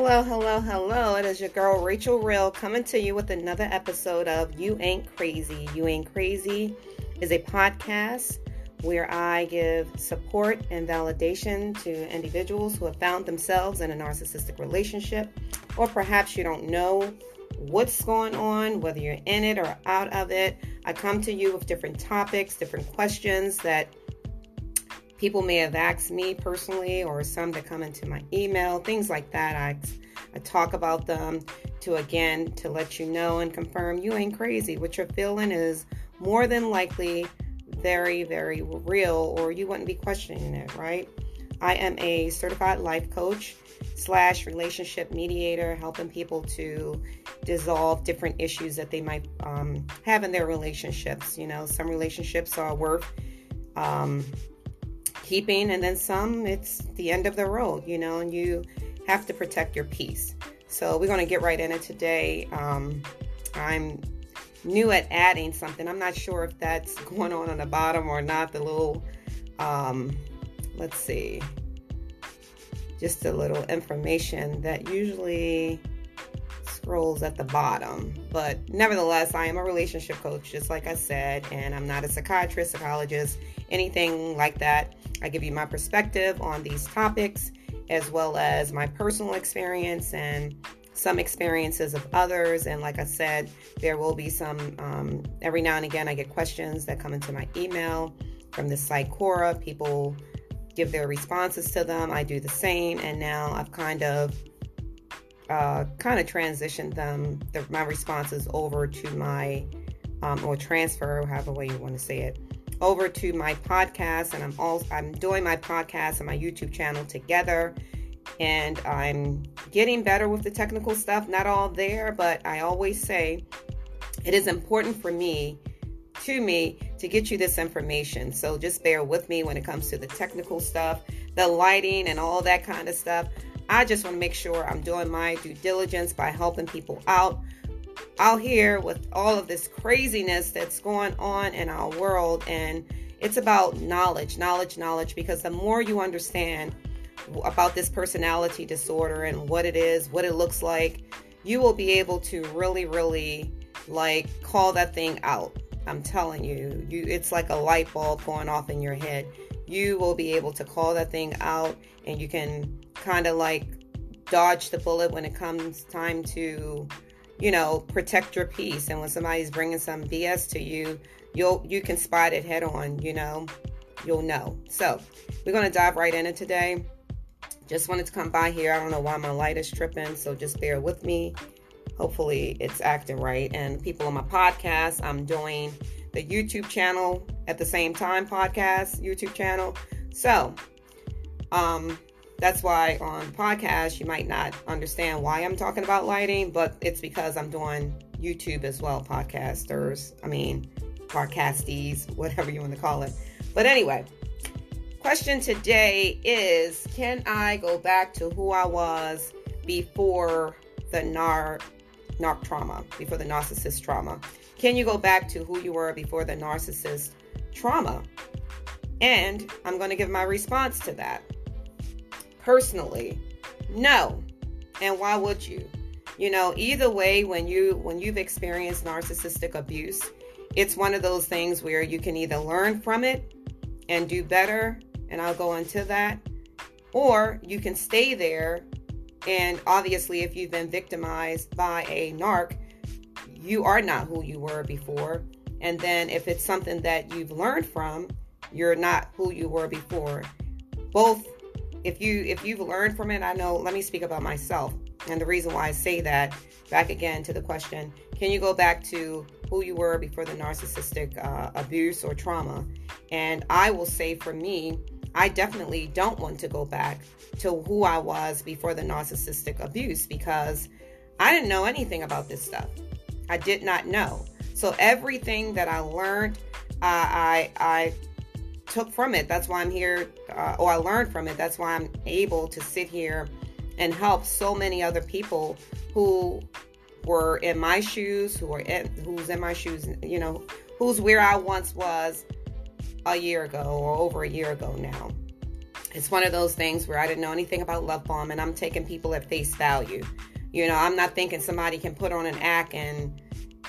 Hello, hello, hello. It is your girl Rachel Real coming to you with another episode of You Ain't Crazy. You Ain't Crazy is a podcast where I give support and validation to individuals who have found themselves in a narcissistic relationship, or perhaps you don't know what's going on, whether you're in it or out of it. I come to you with different topics, different questions that people may have asked me personally or some that come into my email, things like that. I, I talk about them to again to let you know and confirm you ain't crazy. What you're feeling is more than likely very, very real, or you wouldn't be questioning it, right? I am a certified life coach slash relationship mediator, helping people to dissolve different issues that they might um, have in their relationships. You know, some relationships are worth um, keeping, and then some it's the end of the road, you know, and you have to protect your peace. So we're going to get right into today. Um, I'm new at adding something. I'm not sure if that's going on on the bottom or not. The little, um, let's see, just a little information that usually scrolls at the bottom. But nevertheless, I am a relationship coach, just like I said, and I'm not a psychiatrist, psychologist, anything like that. I give you my perspective on these topics as well as my personal experience and some experiences of others. And like I said, there will be some, um, every now and again, I get questions that come into my email from the site Quora. People give their responses to them. I do the same. And now I've kind of uh, kind of transitioned them, the, my responses over to my, um, or transfer, however way you want to say it, over to my podcast, and I'm all I'm doing my podcast and my YouTube channel together, and I'm getting better with the technical stuff. Not all there, but I always say it is important for me to me to get you this information. So just bear with me when it comes to the technical stuff, the lighting, and all that kind of stuff. I just want to make sure I'm doing my due diligence by helping people out out here with all of this craziness that's going on in our world. And it's about knowledge, knowledge, knowledge, because the more you understand about this personality disorder and what it is, what it looks like, you will be able to really, really like call that thing out. I'm telling you, you it's like a light bulb going off in your head. You will be able to call that thing out and you can kind of like dodge the bullet when it comes time to you know, protect your peace. And when somebody's bringing some BS to you, you'll you can spot it head on. You know, you'll know. So we're gonna dive right into today. Just wanted to come by here. I don't know why my light is tripping, so just bear with me. Hopefully, it's acting right. And people on my podcast, I'm doing the YouTube channel at the same time. Podcast YouTube channel. So, um, that's why on podcast you might not understand why I'm talking about lighting, but it's because I'm doing YouTube as well, podcasters. I mean, podcasties, whatever you want to call it. But anyway, question today is can I go back to who I was before the nar narc trauma, before the narcissist trauma? Can you go back to who you were before the narcissist trauma? And I'm going to give my response to that personally no. And why would you? You know either way when you when you've experienced narcissistic abuse it's one of those things where you can either learn from it and do better and i'll go into that or you can stay there. And obviously if you've been victimized by a narc you are not who you were before. And then if it's something that you've learned from you're not who you were before. Both if you if you've learned from it, I know. Let me speak about myself and the reason why I say that. Back again to the question: Can you go back to who you were before the narcissistic uh, abuse or trauma? And I will say, for me, I definitely don't want to go back to who I was before the narcissistic abuse because I didn't know anything about this stuff. I did not know. So everything that I learned, uh, I I took from it. That's why I'm here, uh, or I learned from it. That's why I'm able to sit here and help so many other people who were in my shoes, who are in, who's in my shoes, you know, who's where I once was a year ago or over a year ago now. it's one of those things where I didn't know anything about love bomb and I'm taking people at face value. You know, I'm not thinking somebody can put on an act and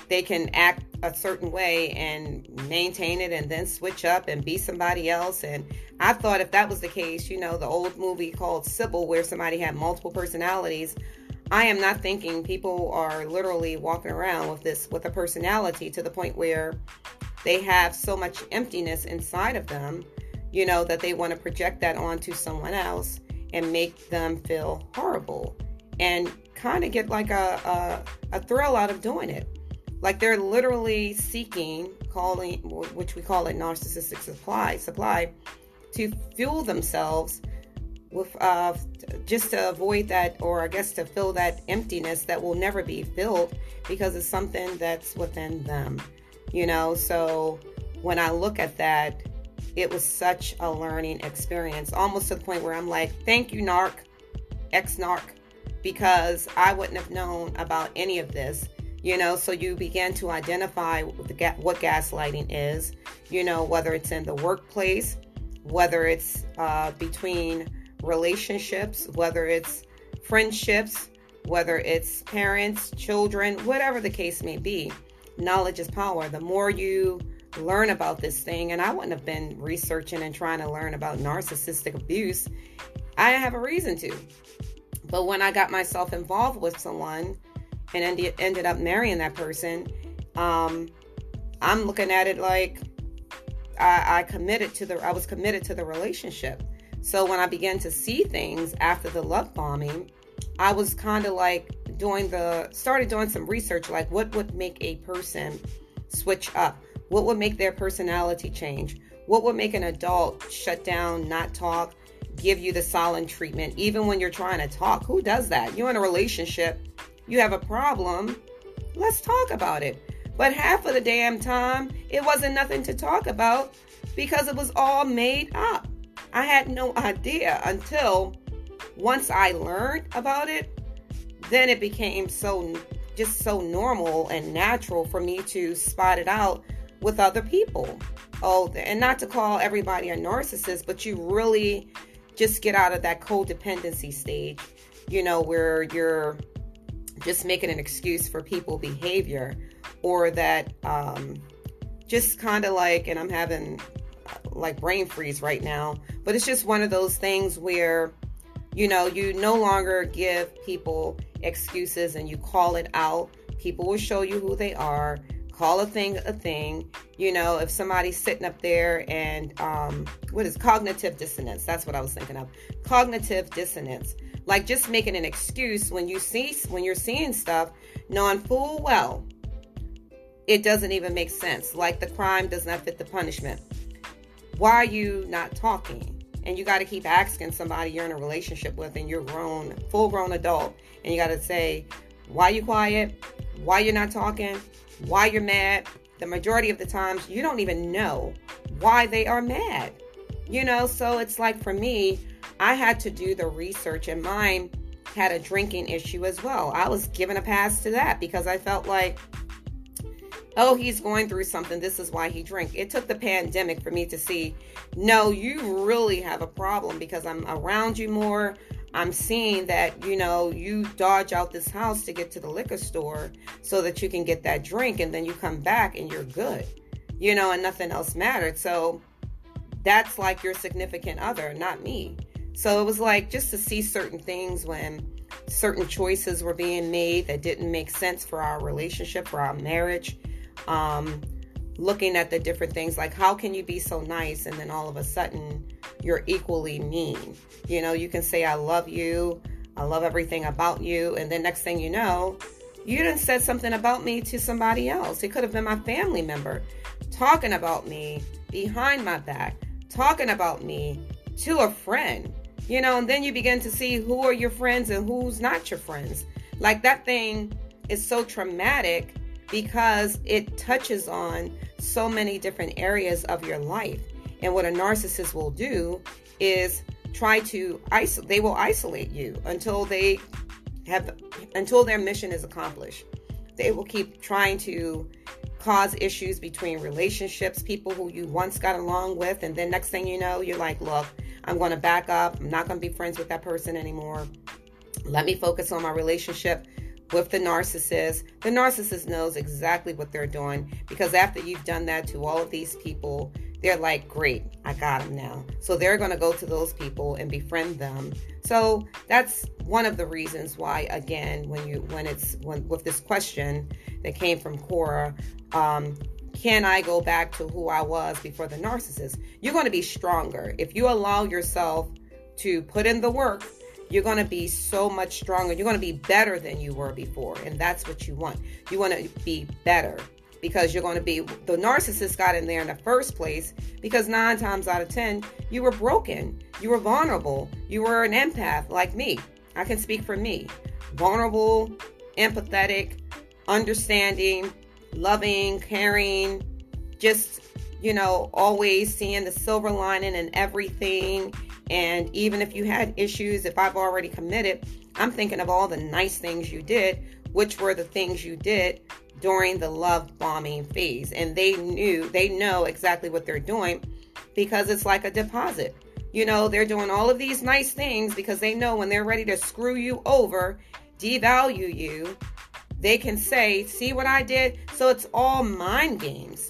they can act a certain way and maintain it and then switch up and be somebody else. And I thought if that was the case, you know, the old movie called Sybil, where somebody had multiple personalities. I am not thinking people are literally walking around with this, with a personality to the point where they have so much emptiness inside of them, you know, that they want to project that onto someone else and make them feel horrible and kind of get like a, a, a thrill out of doing it like they're literally seeking calling which we call it narcissistic supply supply to fuel themselves with uh, just to avoid that or i guess to fill that emptiness that will never be filled because it's something that's within them you know? So when i look at that it was such a learning experience almost to the point where i'm like thank you narc ex narc because i wouldn't have known about any of this you know so you begin to identify what gaslighting is you know whether it's in the workplace whether it's uh, between relationships whether it's friendships whether it's parents children whatever the case may be. Knowledge is power. The more you learn about this thing and i wouldn't have been researching and trying to learn about narcissistic abuse i have a reason to. But when i got myself involved with someone and ended, ended up marrying that person, um, I'm looking at it like I, I committed to the I was committed to the relationship. So when I began to see things after the love bombing, I was kind of like doing the started doing some research like what would make a person switch up? What would make their personality change? What would make an adult shut down, not talk, give you the silent treatment even when you're trying to talk? Who does that? You're in a relationship you have a problem, let's talk about it. But half of the damn time, it wasn't nothing to talk about because it was all made up. I had no idea until once I learned about it, then it became so just so normal and natural for me to spot it out with other people. Oh, and not to call everybody a narcissist, but you really just get out of that codependency stage, you know, where you're just making an excuse for people behavior or that um, just kind of like and i'm having uh, like brain freeze right now but it's just one of those things where you know you no longer give people excuses and you call it out. People will show you who they are. Call a thing a thing. You know if somebody's sitting up there and um, what is cognitive dissonance. That's what i was thinking of. Cognitive dissonance like just making an excuse when you see when you're seeing stuff knowing full well it doesn't even make sense. Like the crime does not fit the punishment. Why are you not talking? And you got to keep asking somebody you're in a relationship with and you're grown full grown adult and you got to say why you quiet? Why you're not talking? Why you're mad? The majority of the times you don't even know why they are mad you know so it's like for me I had to do the research, and mine had a drinking issue as well. I was given a pass to that because I felt like, oh, he's going through something. This is why he drank. It took the pandemic for me to see, no, you really have a problem because I'm around you more. I'm seeing that, you know, you dodge out this house to get to the liquor store so that you can get that drink and then you come back and you're good, you know, and nothing else mattered. So that's like your significant other, not me. So it was like just to see certain things when certain choices were being made that didn't make sense for our relationship, for our marriage. Um, looking at the different things like how can you be so nice and then all of a sudden you're equally mean. You know, you can say I love you, I love everything about you, and then next thing you know, you didn't said something about me to somebody else. It could have been my family member talking about me behind my back, talking about me to a friend you know, and then you begin to see who are your friends and who's not your friends. Like that thing is so traumatic because it touches on so many different areas of your life. And what a narcissist will do is try to isolate they will isolate you until they have until their mission is accomplished. They will keep trying to cause issues between relationships, people who you once got along with, and then next thing you know, you're like, look, I'm going to back up. I'm not going to be friends with that person anymore. Let me focus on my relationship with the narcissist. The narcissist knows exactly what they're doing because after you've done that to all of these people, they're like, great, I got them now. So they're going to go to those people and befriend them. So that's one of the reasons why, again, when you when it's when with this question that came from Quora, um, can I go back to who I was before the narcissist? You're going to be stronger if you allow yourself to put in the work. You're going to be so much stronger. You're going to be better than you were before, and that's what you want. You want to be better because you're going to be the narcissist got in there in the first place because nine times out of ten you were broken you were vulnerable you were an empath like me. I can speak for me. Vulnerable empathetic understanding loving caring just you know always seeing the silver lining in everything. And even if you had issues if i've already committed i'm thinking of all the nice things you did which were the things you did during the love bombing phase. And they knew, they know exactly what they're doing because it's like a deposit. You know, they're doing all of these nice things because they know when they're ready to screw you over, devalue you, they can say, See what I did? So it's all mind games.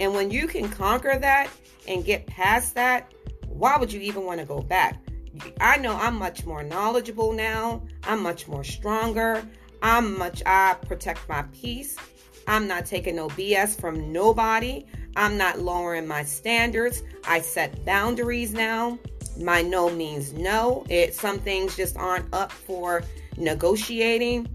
And when you can conquer that and get past that, why would you even want to go back? I know I'm much more knowledgeable now. I'm much more stronger. I'm much, I protect my peace. I'm not taking no BS from nobody. I'm not lowering my standards. I set boundaries now. My no means no. It some things just aren't up for negotiating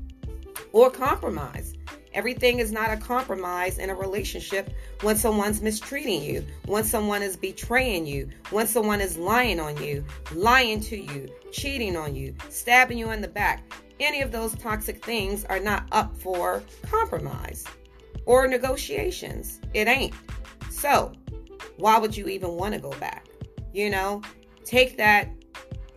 or compromise. Everything is not a compromise in a relationship when someone's mistreating you, when someone is betraying you, when someone is lying on you, lying to you, cheating on you, stabbing you in the back any of those toxic things are not up for compromise or negotiations. It ain't. So, why would you even want to go back? You know, take that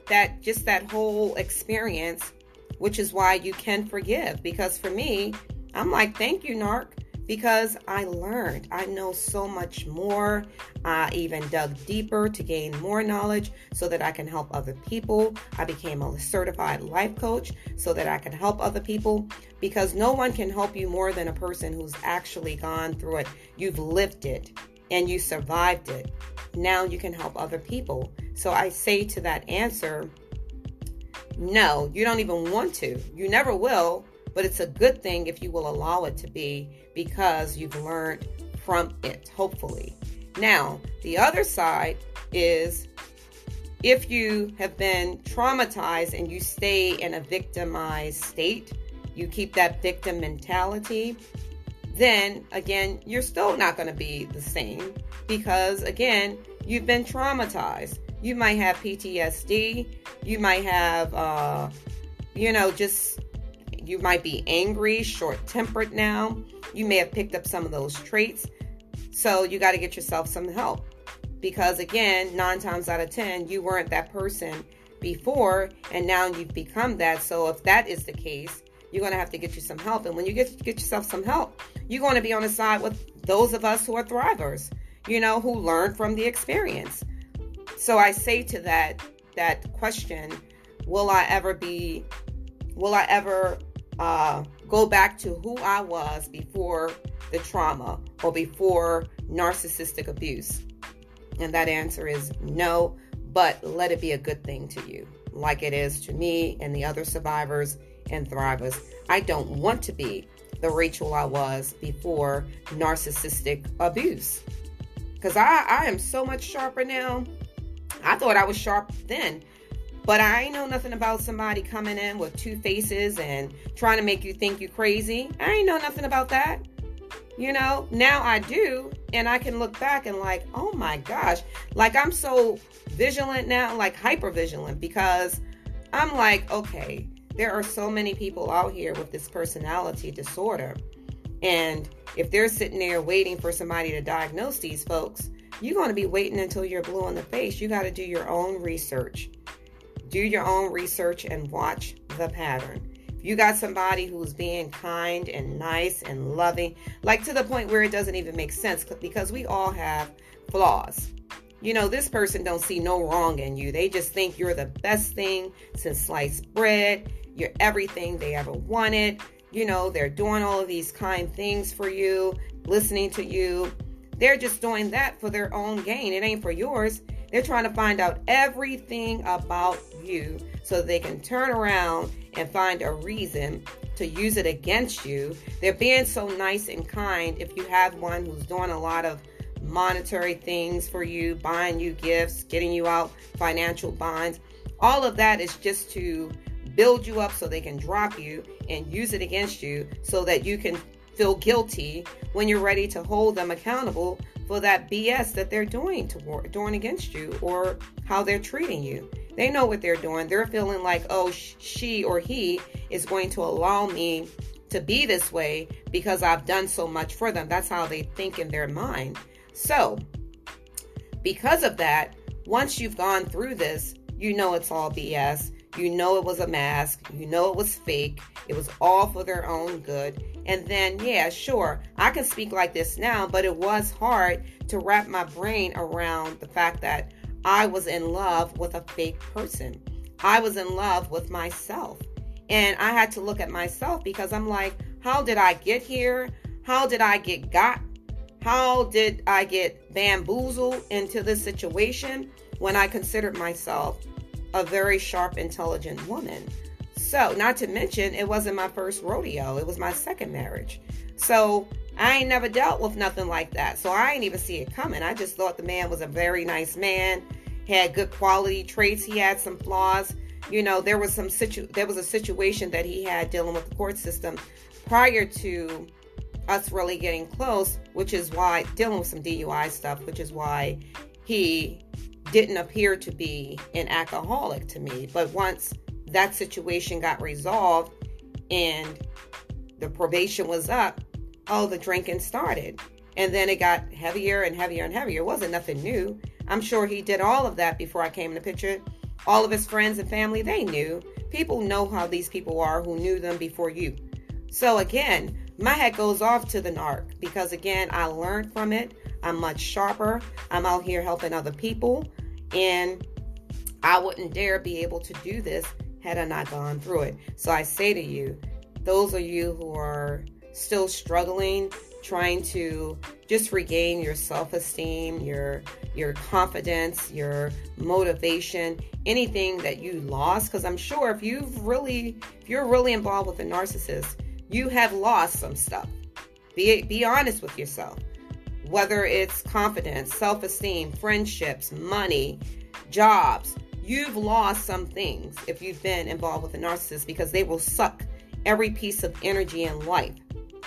that just that whole experience, which is why you can forgive because for me, I'm like, "Thank you, narc because I learned. I know so much more. I even dug deeper to gain more knowledge so that I can help other people. I became a certified life coach so that I can help other people because no one can help you more than a person who's actually gone through it. You've lived it and you survived it. Now you can help other people. So I say to that answer, no, you don't even want to. You never will but it's a good thing if you will allow it to be because you've learned from it, hopefully. Now, the other side is if you have been traumatized and you stay in a victimized state, you keep that victim mentality, then again, you're still not going to be the same because, again, you've been traumatized. You might have PTSD, you might have, uh, you know, just you might be angry, short tempered now. You may have picked up some of those traits. So you got to get yourself some help. Because again, nine times out of 10, you weren't that person before, and now you've become that. So if that is the case, you're going to have to get you some help. And when you get, get yourself some help, you're going to be on the side with those of us who are thrivers, you know, who learn from the experience. So I say to that that question, will I ever be will I ever uh, go back to who I was before the trauma or before narcissistic abuse? And that answer is no, but let it be a good thing to you, like it is to me and the other survivors and thrivers. I don't want to be the Rachel I was before narcissistic abuse. Because I, I am so much sharper now. I thought I was sharp then. But I ain't know nothing about somebody coming in with two faces and trying to make you think you're crazy. I ain't know nothing about that. You know, now I do, and I can look back and like, oh my gosh, like I'm so vigilant now, like hyper vigilant, because I'm like, okay, there are so many people out here with this personality disorder. And if they're sitting there waiting for somebody to diagnose these folks, you're going to be waiting until you're blue in the face. You got to do your own research do your own research and watch the pattern If you got somebody who's being kind and nice and loving, like to the point where it doesn't even make sense because we all have flaws. You know, this person don't see no wrong in you. They just think you're the best thing since sliced bread. You're everything they ever wanted. You know, they're doing all of these kind things for you, listening to you. They're just doing that for their own gain. It ain't for yours. They're trying to find out everything about you so they can turn around and find a reason to use it against you. They're being so nice and kind if you have one who's doing a lot of monetary things for you, buying you gifts, getting you out financial bonds. All of that is just to build you up so they can drop you and use it against you so that you can feel guilty when you're ready to hold them accountable for that BS that they're doing to doing against you or how they're treating you. They know what they're doing. They're feeling like, oh, she or he is going to allow me to be this way because I've done so much for them. That's how they think in their mind. So, because of that, once you've gone through this, you know it's all BS. You know it was a mask. You know it was fake. It was all for their own good. And then, yeah, sure, I can speak like this now, but it was hard to wrap my brain around the fact that I was in love with a fake person. I was in love with myself. And I had to look at myself because I'm like, how did I get here? How did I get got? How did I get bamboozled into this situation when I considered myself a very sharp, intelligent woman? So, not to mention, it wasn't my first rodeo, it was my second marriage. So, I ain't never dealt with nothing like that. So I ain't even see it coming. I just thought the man was a very nice man, had good quality traits. He had some flaws. You know, there was some situ there was a situation that he had dealing with the court system prior to us really getting close, which is why dealing with some DUI stuff, which is why he didn't appear to be an alcoholic to me. But once that situation got resolved and the probation was up, oh, the drinking started. And then it got heavier and heavier and heavier. It wasn't nothing new. I'm sure he did all of that before I came in the picture. All of his friends and family, they knew. People know how these people are who knew them before you. So again, my head goes off to the narc because again, I learned from it. I'm much sharper. I'm out here helping other people. And I wouldn't dare be able to do this had I not gone through it. So I say to you, those of you who are still struggling, trying to just regain your self-esteem, your your confidence, your motivation, anything that you lost because I'm sure if you've really if you're really involved with a narcissist, you have lost some stuff. Be be honest with yourself. Whether it's confidence, self-esteem, friendships, money, jobs, you've lost some things if you've been involved with a narcissist because they will suck every piece of energy and life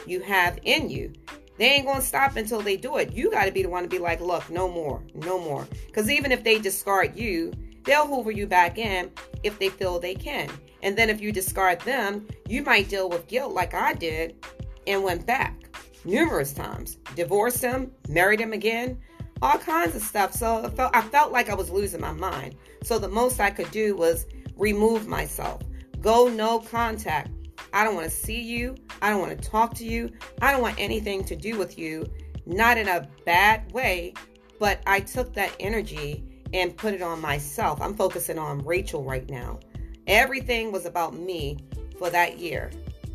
you have in you. They ain't gonna stop until they do it. You gotta be the one to be like, look, no more, no more. Because even if they discard you, they'll hoover you back in if they feel they can. And then if you discard them, you might deal with guilt like I did and went back numerous times. Divorced him, married him again, all kinds of stuff. So I felt, I felt like I was losing my mind. So the most I could do was remove myself, go no contact I don't want to see you. I don't want to talk to you. I don't want anything to do with you. Not in a bad way, but I took that energy and put it on myself. I'm focusing on Rachel right now. Everything was about me for that year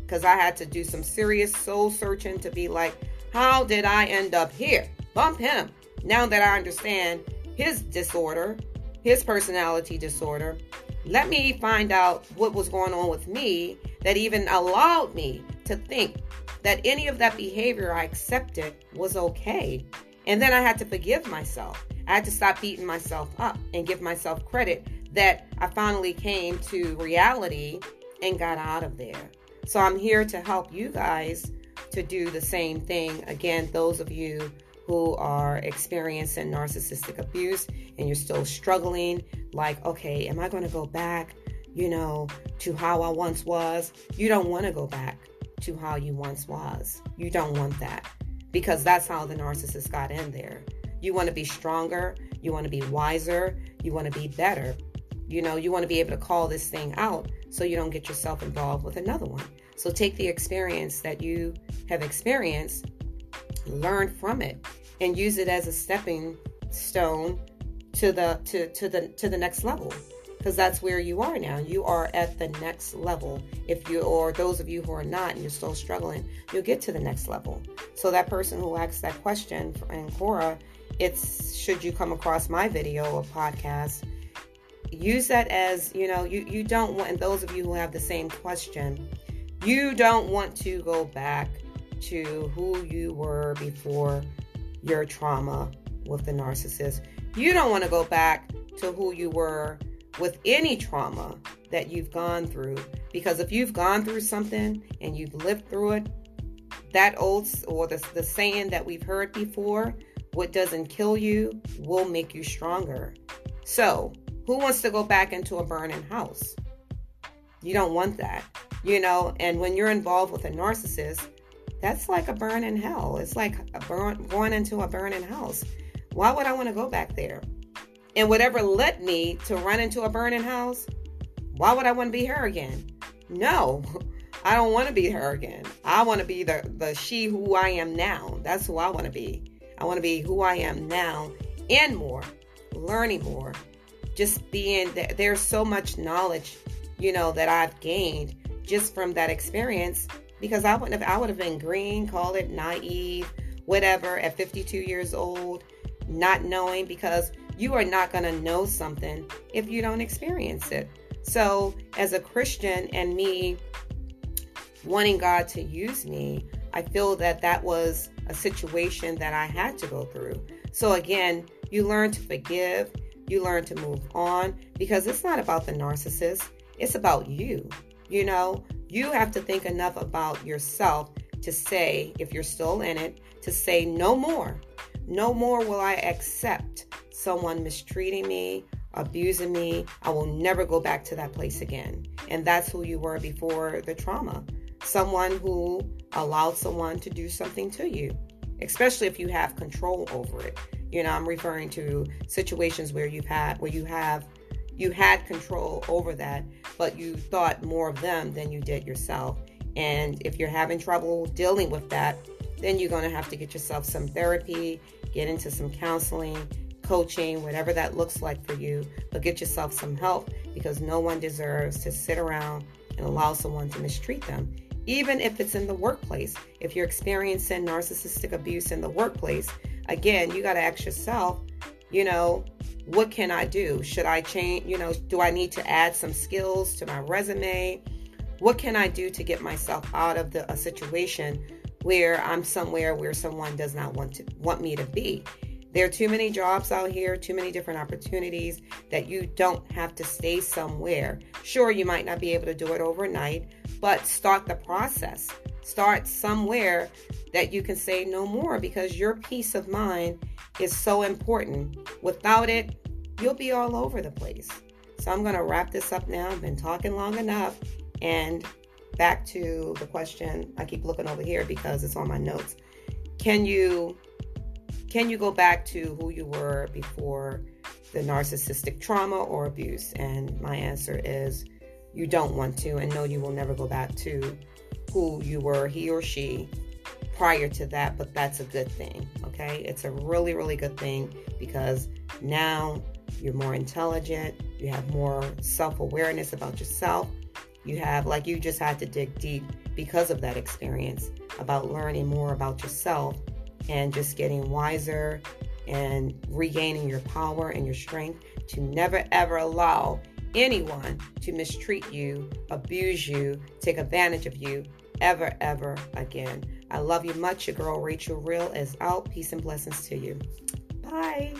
because I had to do some serious soul searching to be like, how did I end up here? Bump him. Now that I understand his disorder, his personality disorder, let me find out what was going on with me that even allowed me to think that any of that behavior I accepted was okay. And then I had to forgive myself. I had to stop beating myself up and give myself credit that I finally came to reality and got out of there. So I'm here to help you guys to do the same thing. Again, those of you who are experiencing narcissistic abuse and you're still struggling, like, okay, am I going to go back? you know, to how I once was. You don't want to go back to how you once was. You don't want that because that's how the narcissist got in there. You want to be stronger, you want to be wiser, you want to be better. You know, you want to be able to call this thing out so you don't get yourself involved with another one. So take the experience that you have experienced, learn from it, and use it as a stepping stone to the to to the to the next level because that's where you are now. You are at the next level. If you, or those of you who are not and you're still struggling, you'll get to the next level. So that person who asked that question and Quora, it's should you come across my video or podcast, use that as you know you you don't want. And those of you who have the same question, you don't want to go back to who you were before your trauma with the narcissist. You don't want to go back to who you were with any trauma that you've gone through. Because if you've gone through something and you've lived through it, that old or the, the saying that we've heard before, what doesn't kill you will make you stronger. So, who wants to go back into a burning house? You don't want that, you know. And when you're involved with a narcissist, that's like a burning hell. It's like a burn, going into a burning house. Why would I want to go back there? And whatever led me to run into a burning house, why would I want to be her again? No, I don't want to be her again. I want to be the, the she who I am now. That's who I want to be. I want to be who I am now and more, learning more, just being there. There's so much knowledge, you know, that I've gained just from that experience because I wouldn't have, I would have been green, call it naive, whatever, at 52 years old, not knowing because you are not going to know something if you don't experience it. So, as a Christian and me wanting God to use me, I feel that that was a situation that I had to go through. So, again, you learn to forgive, you learn to move on because it's not about the narcissist, it's about you. You know, you have to think enough about yourself to say, if you're still in it, to say, no more. No more will I accept someone mistreating me, abusing me, I will never go back to that place again. And that's who you were before the trauma. Someone who allowed someone to do something to you, especially if you have control over it. You know, I'm referring to situations where you've had where you have you had control over that, but you thought more of them than you did yourself. And if you're having trouble dealing with that, then you're going to have to get yourself some therapy, get into some counseling, coaching, whatever that looks like for you, but get yourself some help because no one deserves to sit around and allow someone to mistreat them. Even if it's in the workplace, if you're experiencing narcissistic abuse in the workplace, again, you got to ask yourself, you know, what can I do? Should I change? You know, do I need to add some skills to my resume? What can I do to get myself out of the, a situation where I'm somewhere where someone does not want to want me to be? There are too many jobs out here, too many different opportunities that you don't have to stay somewhere. Sure, you might not be able to do it overnight, but start the process. Start somewhere that you can say no more because your peace of mind is so important. Without it, you'll be all over the place. So I'm going to wrap this up now. I've been talking long enough. And back to the question, I keep looking over here because it's on my notes. Can you can you go back to who you were before the narcissistic trauma or abuse? And my answer is you don't want to, and no, you will never go back to who you were, he or she, prior to that, but that's a good thing, okay? It's a really, really good thing because now you're more intelligent, you have more self awareness about yourself. You have, like, you just had to dig deep because of that experience about learning more about yourself and just getting wiser and regaining your power and your strength to never ever allow anyone to mistreat you, abuse you, take advantage of you ever, ever again. I love you much. Your girl Rachel Real is out. Peace and blessings to you. Bye.